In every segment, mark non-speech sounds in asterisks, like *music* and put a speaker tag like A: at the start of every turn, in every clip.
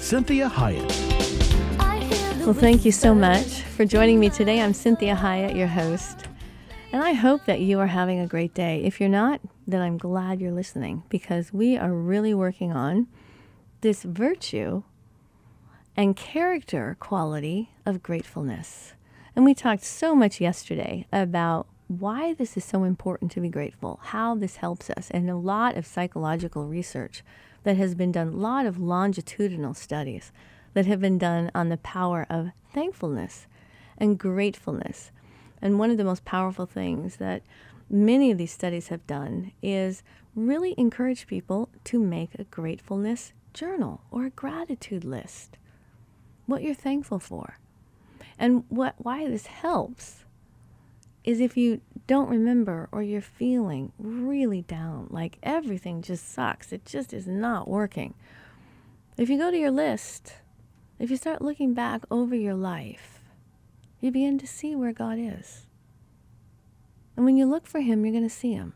A: Cinthia Hiett.
B: Well, thank you so much for joining me today. I'm Cinthia Hiett, your host. And I hope that you are having a great day. If you're not, then I'm glad you're listening because we are really working on this virtue and character quality of gratefulness. And we talked so much yesterday about why this is so important to be grateful, how this helps us, and a lot of psychological research that has been done, a lot of longitudinal studies that have been done on the power of thankfulness and gratefulness. And one of the most powerful things that many of these studies have done is really encourage people to make a gratefulness journal or a gratitude list. What you're thankful for. And what why this helps is if you don't remember or you're feeling really down, like everything just sucks, it just is not working. If you go to your list, if you start looking back over your life, you begin to see where God is. And when you look for Him, you're going to see Him.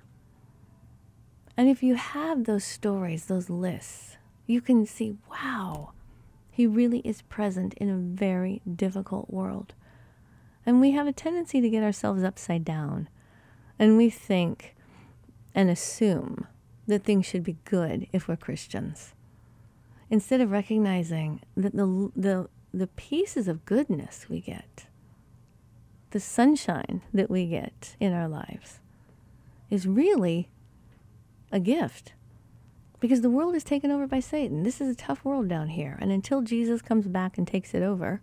B: And if you have those stories, those lists, you can see, wow, He really is present in a very difficult world. And we have a tendency to get ourselves upside down. And we think and assume that things should be good if we're Christians. Instead of recognizing that the, the, the pieces of goodness we get, the sunshine that we get in our lives, is really a gift. Because the world is taken over by Satan. This is a tough world down here. And until Jesus comes back and takes it over,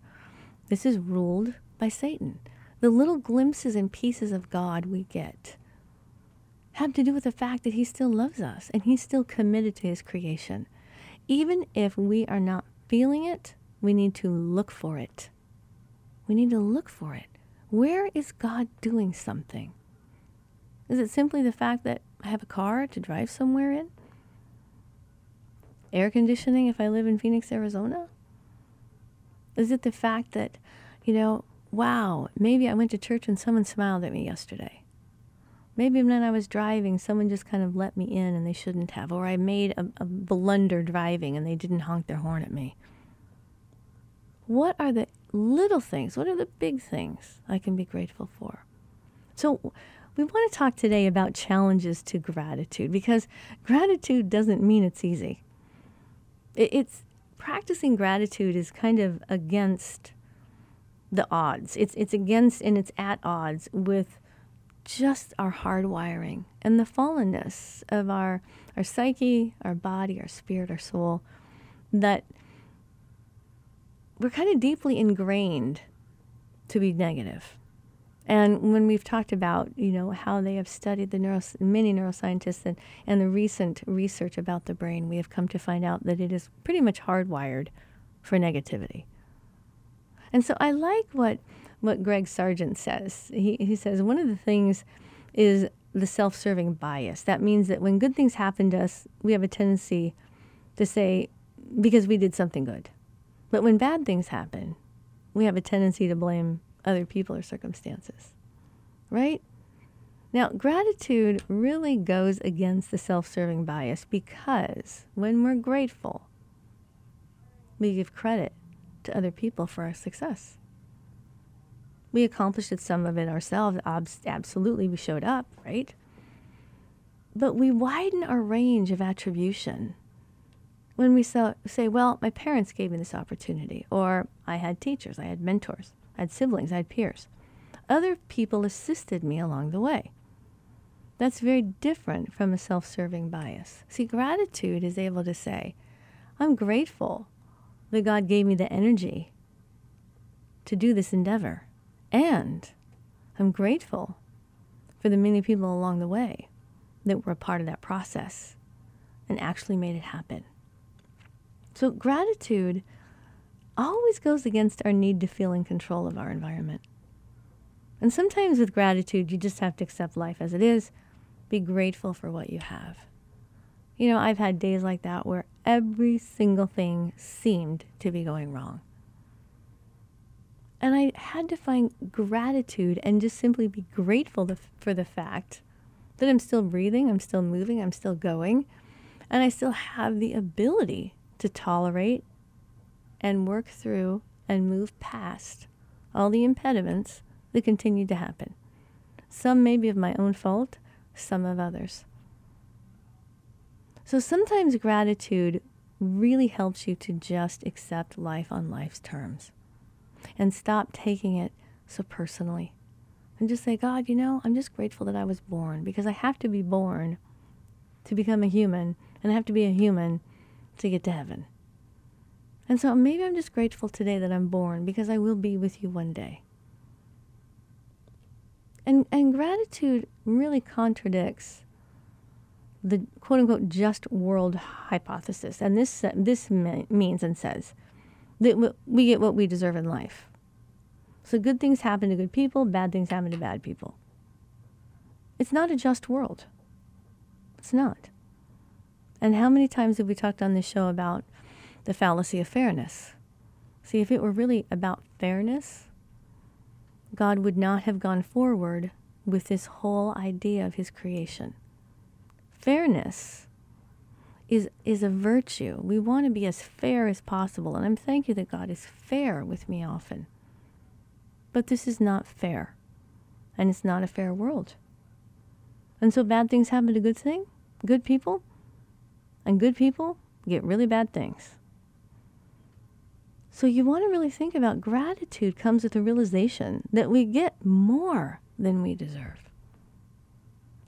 B: this is ruled by Satan. The little glimpses and pieces of God we get have to do with the fact that he still loves us and he's still committed to his creation. Even if we are not feeling it, we need to look for it. We need to look for it. Where is God doing something? Is it simply the fact that I have a car to drive somewhere in? Air conditioning if I live in Phoenix, Arizona? Is it the fact that, you know, wow, maybe I went to church and someone smiled at me yesterday. Maybe when I was driving, someone just kind of let me in and they shouldn't have. Or I made a, a blunder driving and they didn't honk their horn at me. What are the little things? What are the big things I can be grateful for? So, we want to talk today about challenges to gratitude because gratitude doesn't mean it's easy. It's practicing gratitude is kind of against the odds. It's it's against and it's at odds with just our hardwiring and the fallenness of our our psyche, our body, our spirit, our soul that we're kind of deeply ingrained to be negative. And when we've talked about, you know, how they have studied the neuro, many neuroscientists and, and the recent research about the brain, we have come to find out that it is pretty much hardwired for negativity. And so I like what what Greg Sargent says. He he says one of the things is the self-serving bias. That means that when good things happen to us, we have a tendency to say because we did something good. But when bad things happen, we have a tendency to blame other people or circumstances. Right? Now, gratitude really goes against the self serving bias because when we're grateful, we give credit to other people for our success. We accomplished some of it ourselves. Absolutely, we showed up, right? But we widen our range of attribution when we say, well, my parents gave me this opportunity, or I had teachers, I had mentors, I had siblings, I had peers. Other people assisted me along the way. That's very different from a self serving bias. See, gratitude is able to say, I'm grateful that God gave me the energy to do this endeavor. And I'm grateful for the many people along the way that were a part of that process and actually made it happen. So gratitude always goes against our need to feel in control of our environment. And sometimes with gratitude, you just have to accept life as it is, be grateful for what you have. You know, I've had days like that where every single thing seemed to be going wrong. And I had to find gratitude and just simply be grateful for the fact that I'm still breathing, I'm still moving, I'm still going, and I still have the ability to tolerate and work through and move past all the impediments that continue to happen. Some may be of my own fault, some of others. So sometimes gratitude really helps you to just accept life on life's terms and stop taking it so personally. And just say, God, you know, I'm just grateful that I was born because I have to be born to become a human, and I have to be a human to get to heaven. And so maybe I'm just grateful today that I'm born because I will be with you one day. And, and gratitude really contradicts the quote unquote just world hypothesis. And this, uh, this means and says that we get what we deserve in life. So good things happen to good people, bad things happen to bad people. It's not a just world. It's not. And how many times have we talked on this show about the fallacy of fairness? See, if it were really about fairness, God would not have gone forward with this whole idea of his creation. Fairness is, is a virtue. We want to be as fair as possible. And I'm thank you that God is fair with me often. But this is not fair. And it's not a fair world. And so bad things happen to good thing, good people, and good people get really bad things. So you want to really think about gratitude comes with the realization that we get more than we deserve.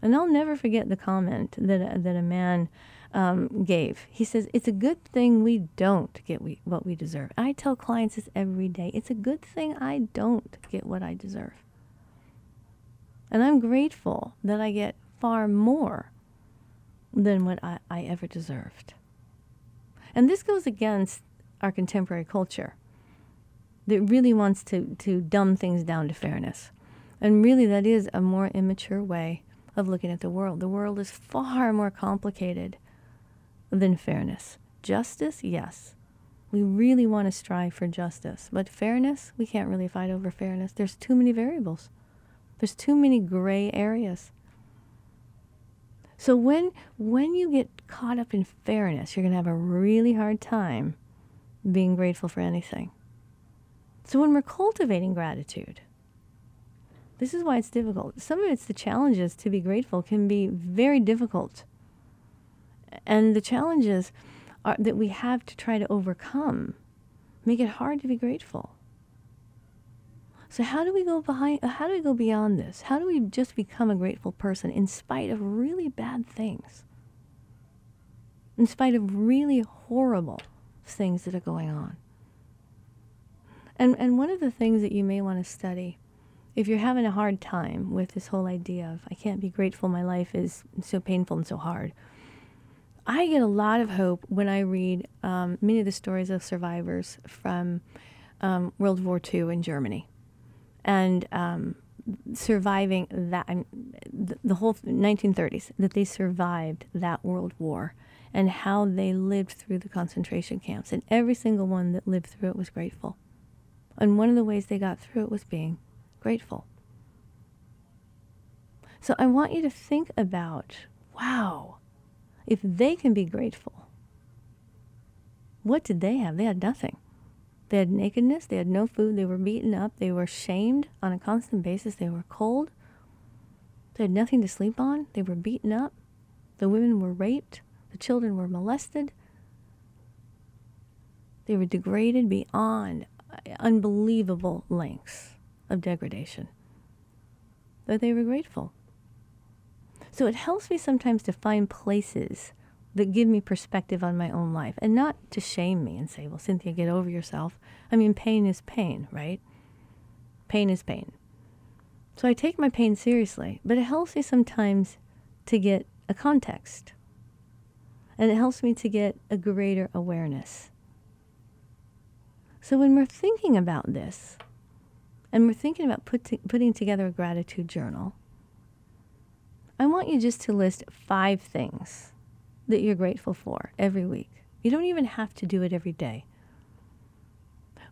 B: And I'll never forget the comment that a, that a man um, gave. He says, It's a good thing we don't get we, what we deserve. I tell clients this every day. It's a good thing I don't get what I deserve. And I'm grateful that I get far more than what I, I ever deserved. And this goes against our contemporary culture that really wants to, to dumb things down to fairness. And really, that is a more immature way of looking at the world. The world is far more complicated than fairness. Justice, yes. We really want to strive for justice. But fairness, we can't really fight over fairness. There's too many variables, there's too many gray areas. So when when you get caught up in fairness, you're going to have a really hard time being grateful for anything. So when we're cultivating gratitude, this is why it's difficult. Some of it's the challenges to be grateful can be very difficult. And the challenges are, that we have to try to overcome make it hard to be grateful. So how do we go behind uh, how do we go beyond this? How do we just become a grateful person in spite of really bad things? In spite of really horrible things that are going on. And and one of the things that you may want to study if you're having a hard time with this whole idea of I can't be grateful, my life is so painful and so hard. I get a lot of hope when I read um, many of the stories of survivors from um, World War II in Germany, and um, surviving that the, the whole 1930s that they survived that World War and how they lived through the concentration camps, and every single one that lived through it was grateful. And one of the ways they got through it was being grateful. So I want you to think about wow, if they can be grateful, what did they have? They had nothing. They had nakedness, they had no food, they were beaten up, they were shamed on a constant basis, they were cold, they had nothing to sleep on, they were beaten up, the women were raped, the children were molested, they were degraded beyond uh, unbelievable lengths of degradation. But they were grateful. So it helps me sometimes to find places that give me perspective on my own life and not to shame me and say, well, Cinthia, get over yourself. I mean, pain is pain, right? Pain is pain. So I take my pain seriously, but it helps me sometimes to get a context. And it helps me to get a greater awareness So when we're thinking about this, and we're thinking about put putting together a gratitude journal, I want you just to list five things that you're grateful for every week. You don't even have to do it every day.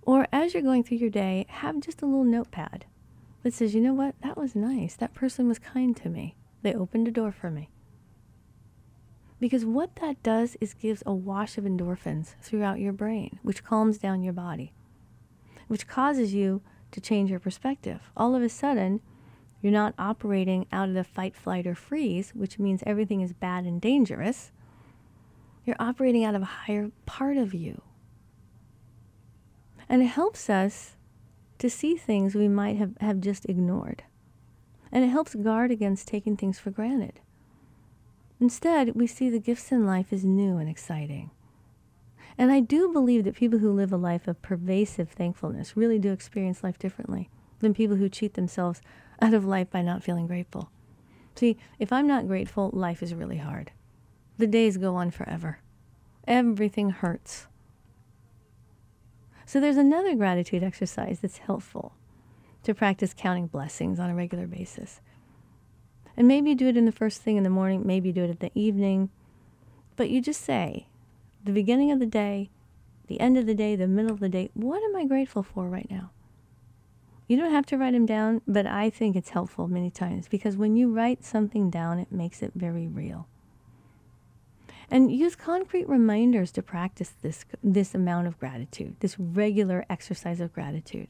B: Or as you're going through your day, have just a little notepad that says, you know what, that was nice. That person was kind to me. They opened a door for me. Because what that does is gives a wash of endorphins throughout your brain, which calms down your body, which causes you to change your perspective. All of a sudden, you're not operating out of the fight, flight, or freeze, which means everything is bad and dangerous. You're operating out of a higher part of you. And it helps us to see things we might have, have just ignored. And it helps guard against taking things for granted. Instead, we see the gifts in life as new and exciting. And I do believe that people who live a life of pervasive thankfulness really do experience life differently than people who cheat themselves out of life by not feeling grateful. See, if I'm not grateful, life is really hard. The days go on forever. Everything hurts. So there's another gratitude exercise that's helpful to practice counting blessings on a regular basis. And maybe do it in the first thing in the morning, maybe do it at the evening, but you just say, the beginning of the day, the end of the day, the middle of the day, what am I grateful for right now? You don't have to write them down, but I think it's helpful many times because when you write something down, it makes it very real. And use concrete reminders to practice this, this amount of gratitude, this regular exercise of gratitude.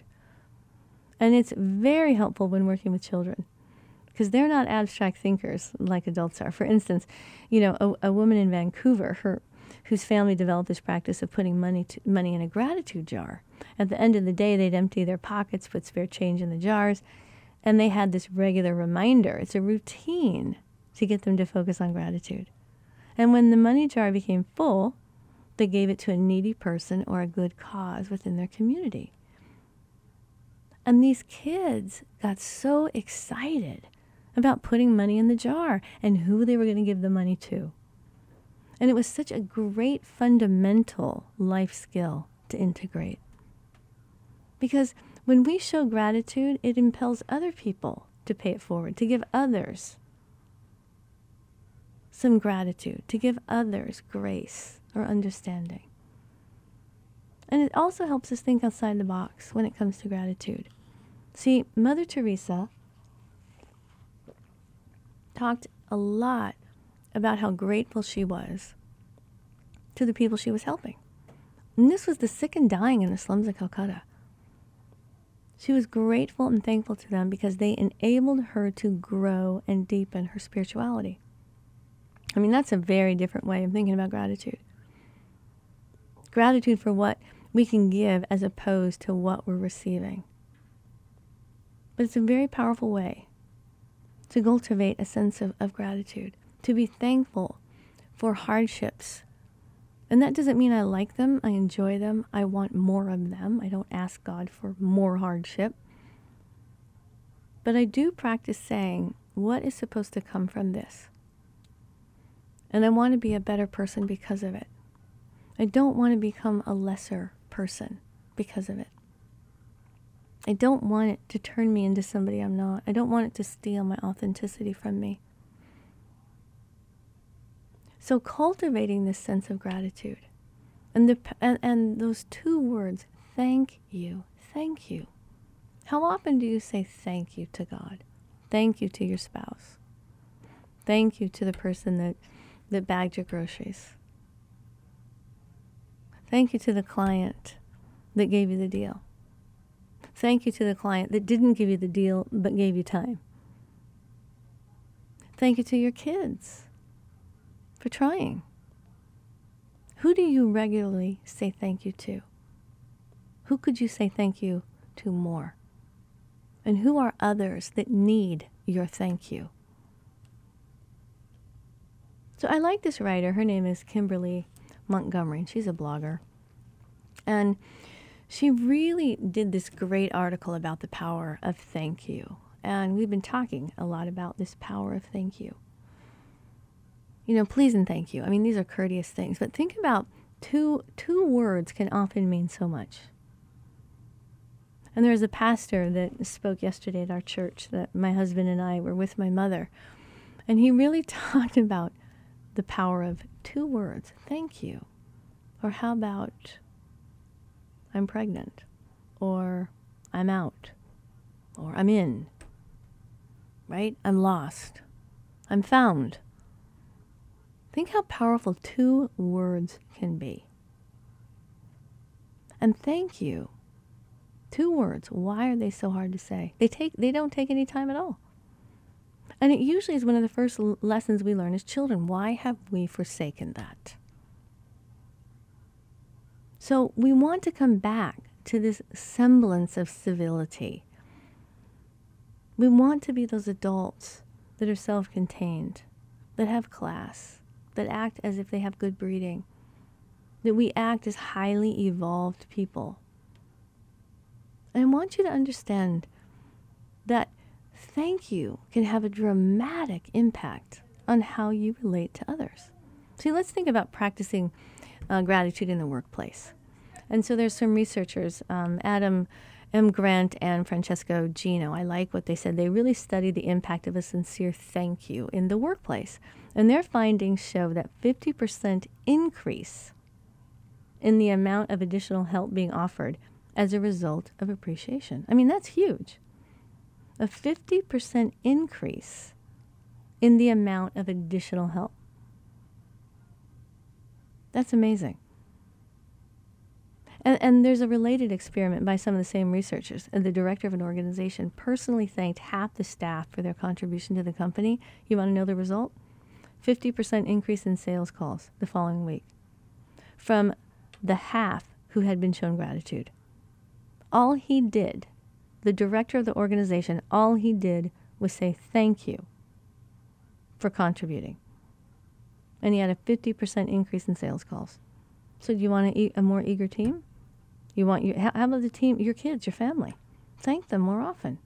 B: And it's very helpful when working with children because they're not abstract thinkers like adults are. For instance, you know, a, a woman in Vancouver, her whose family developed this practice of putting money to, money in a gratitude jar. At the end of the day, they'd empty their pockets, put spare change in the jars, and they had this regular reminder. It's a routine to get them to focus on gratitude. And when the money jar became full, they gave it to a needy person or a good cause within their community. And these kids got so excited about putting money in the jar and who they were going to give the money to. And it was such a great fundamental life skill to integrate. Because when we show gratitude, it impels other people to pay it forward, to give others some gratitude, to give others grace or understanding. And it also helps us think outside the box when it comes to gratitude. See, Mother Teresa talked a lot about how grateful she was to the people she was helping. And this was the sick and dying in the slums of Calcutta. She was grateful and thankful to them because they enabled her to grow and deepen her spirituality. I mean, that's a very different way of thinking about gratitude. Gratitude for what we can give as opposed to what we're receiving. But it's a very powerful way to cultivate a sense of, of gratitude, to be thankful for hardships. And that doesn't mean I like them, I enjoy them, I want more of them. I don't ask God for more hardship. But I do practice saying, what is supposed to come from this? And I want to be a better person because of it. I don't want to become a lesser person because of it. I don't want it to turn me into somebody I'm not. I don't want it to steal my authenticity from me. So cultivating this sense of gratitude and the and, and those two words, thank you, thank you. How often do you say thank you to God? Thank you to your spouse. Thank you to the person that, that bagged your groceries. Thank you to the client that gave you the deal. Thank you to the client that didn't give you the deal but gave you time. Thank you to your kids for trying. Who do you regularly say thank you to? Who could you say thank you to more? And who are others that need your thank you? So I like this writer. Her name is Kimberly Montgomery. She's a blogger. And she really did this great article about the power of thank you. And we've been talking a lot about this power of thank you. You know, please and thank you. I mean, these are courteous things, but think about two two words can often mean so much. And there was a pastor that spoke yesterday at our church that my husband and I were with my mother. And he really *laughs* talked about the power of two words thank you. Or how about I'm pregnant? Or I'm out? Or I'm in? Right? I'm lost. I'm found. Think how powerful two words can be. And thank you. Two words. Why are they so hard to say? They take they don't take any time at all. And it usually is one of the first l- lessons we learn as children. Why have we forsaken that? So we want to come back to this semblance of civility. We want to be those adults that are self contained, that have class, that act as if they have good breeding, that we act as highly evolved people. And I want you to understand that thank you can have a dramatic impact on how you relate to others. See, let's think about practicing uh, gratitude in the workplace. And so there's some researchers, um, Adam M. Grant and Francesca Gino. I like what they said. They really studied the impact of a sincere thank you in the workplace. And their findings show that 50% increase in the amount of additional help being offered as a result of appreciation. I mean, that's huge. A 50% increase in the amount of additional help. That's amazing. And, and, there's a related experiment by some of the same researchers. The director of an organization personally thanked half the staff for their contribution to the company. You want to know the result? 50% increase in sales calls the following week from the half who had been shown gratitude. All he did, the director of the organization, all he did was say thank you for contributing. And he had a 50% increase in sales calls. So, do you want a, a more eager team? You want your, how about the team, your kids, your family? Thank them more often.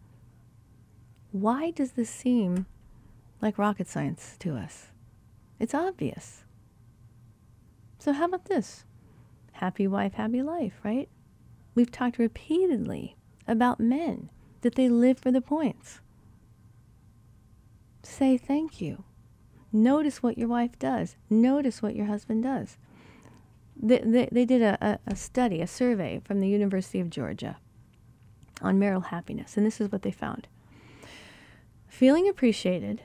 B: Why does this seem like rocket science to us? It's obvious. So, how about this? Happy wife, happy life, right? We've talked repeatedly about men that they live for the points. Say thank you. Notice what your wife does. Notice what your husband does. They, they, did a, a study, a survey from the University of Georgia on marital happiness, and this is what they found. Feeling appreciated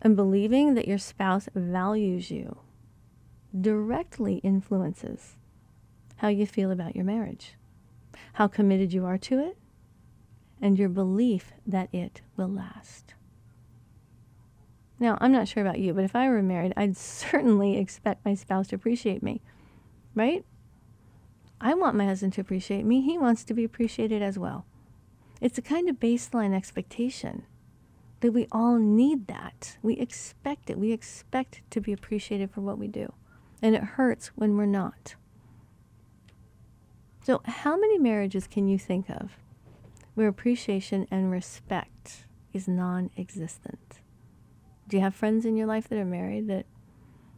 B: and believing that your spouse values you directly influences how you feel about your marriage, how committed you are to it, and your belief that it will last. Now, I'm not sure about you, but if I were married, I'd *laughs* certainly expect my spouse to appreciate me, right? I want my husband to appreciate me. He wants to be appreciated as well. It's a kind of baseline expectation that we all need that. We expect it. We expect to be appreciated for what we do. And it hurts when we're not. So, how many marriages can you think of where appreciation and respect is non existent? Do you have friends in your life that are married that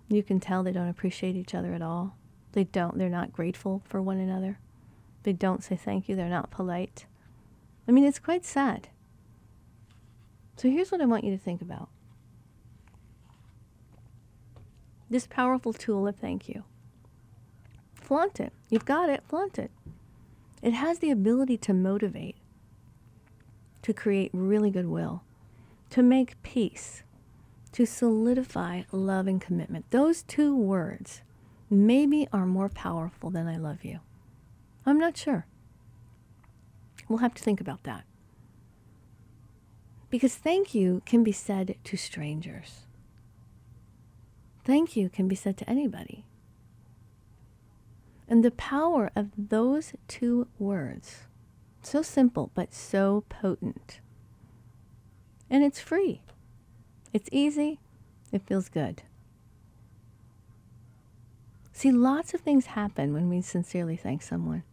B: you can tell they don't appreciate each other at all? They don't, they're not grateful for one another. They don't say thank you, they're not polite. I mean, it's quite sad. So here's what I want you to think about this powerful tool of thank you. Flaunt it. You've got it, flaunt it. It has the ability to motivate, to create really goodwill, to make peace, to solidify love and commitment. Those two words maybe are more powerful than I love you. I'm not sure. We'll have to think about that. Because thank you can be said to strangers. Thank you can be said to anybody. And the power of those two words, so simple but so potent. And it's free. It's easy. It feels good. See, lots of things happen when we sincerely thank someone.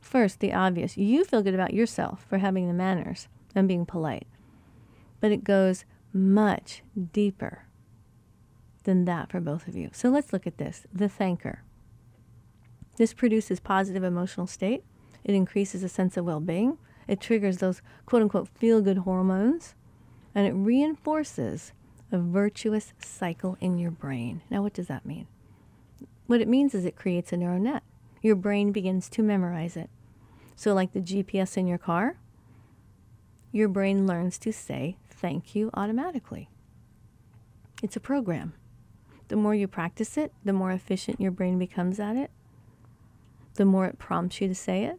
B: First, the obvious you feel good about yourself for having the manners and being polite but it goes much deeper than that for both of you. So let's look at this the thanker. This produces positive emotional state. It increases a sense of well being. It triggers those quote unquote feel good hormones. And it reinforces a virtuous cycle in your brain. Now, what does that mean? What it means is it creates a neural net. Your brain begins to memorize it. So, like the GPS in your car, your brain learns to say thank you automatically. It's a program. The more you practice it, the more efficient your brain becomes at it, the more it prompts you to say it,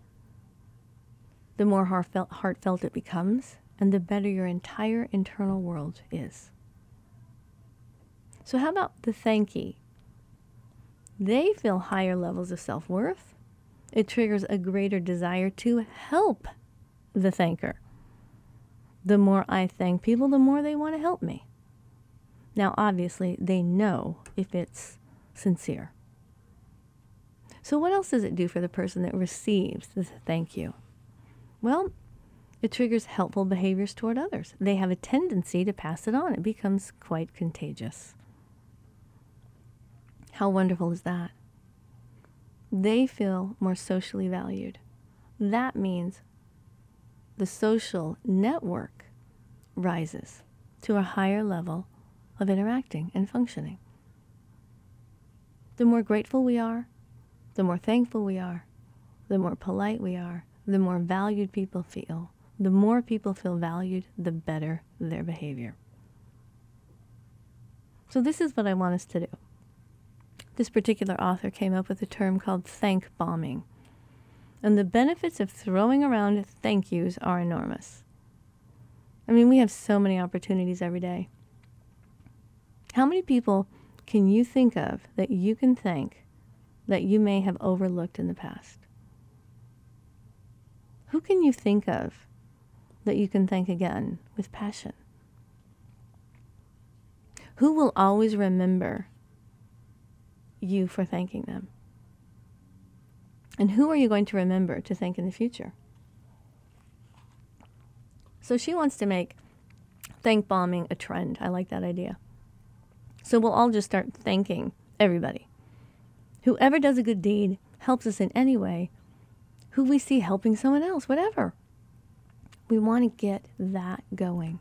B: the more heartfelt, heartfelt it becomes, and the better your entire internal world is. So, how about the thanky? They feel higher levels of self worth. It triggers a greater desire to help the thanker. The more I thank people, the more they want to help me. Now, obviously, they know if it's sincere. So, what else does it do for the person that receives the thank you? Well, it triggers helpful behaviors toward others. They have a tendency to pass it on. It becomes quite contagious. How wonderful is that? They feel more socially valued. That means the social network rises to a higher level of interacting and functioning. The more grateful we are, the more thankful we are, the more polite we are, the more valued people feel. The more people feel valued, the better their behavior. So, this is what I want us to do. This particular author came up with a term called thank bombing. And the benefits of throwing around thank yous are enormous. I mean, we have so many opportunities every day. How many people can you think of that you can thank that you may have overlooked in the past? Who can you think of that you can thank again with passion? Who will always remember you for thanking them? And who are you going to remember to thank in the future? So she wants to make thank bombing a trend. I like that idea. So we'll all just start thanking everybody. Whoever does a good deed, helps us in any way, who we see helping someone else, whatever. We want to get that going.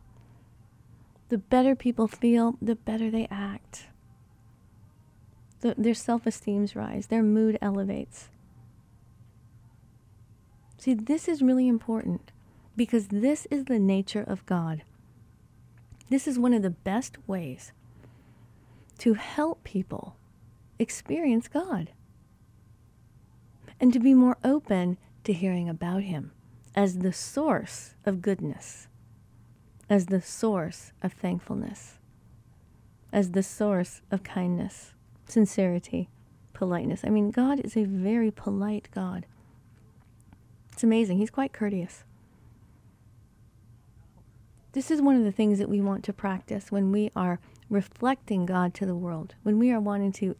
B: The better people feel, the better they act. The, their self esteems rise, their mood elevates. See, this is really important because this is the nature of God. This is one of the best ways to help people experience God and to be more open to hearing about Him as the source of goodness, as the source of thankfulness, as the source of kindness, sincerity, politeness. I mean, God is a very polite God. It's amazing. He's quite courteous. This is one of the things that we want to practice when we are reflecting God to the world, when we are wanting to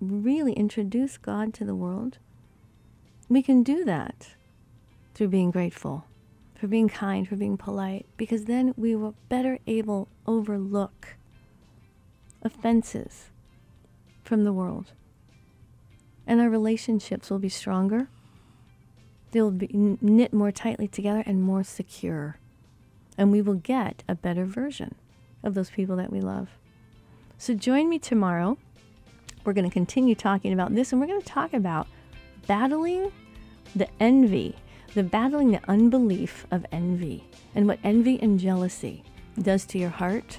B: really introduce God to the world, we can do that through being grateful, for being kind, for being polite, because then we will better able overlook offenses from the world. And our relationships will be stronger. They'll be knit more tightly together and more secure. And we will get a better version of those people that we love. So join me tomorrow. We're going to continue talking about this, and we're going to talk about battling the envy, the battling the unbelief of envy, and what envy and jealousy does to your heart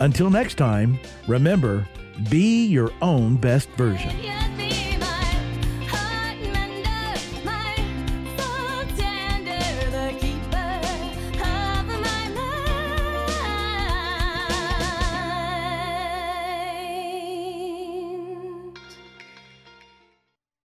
A: Until next time, remember, be your own best version.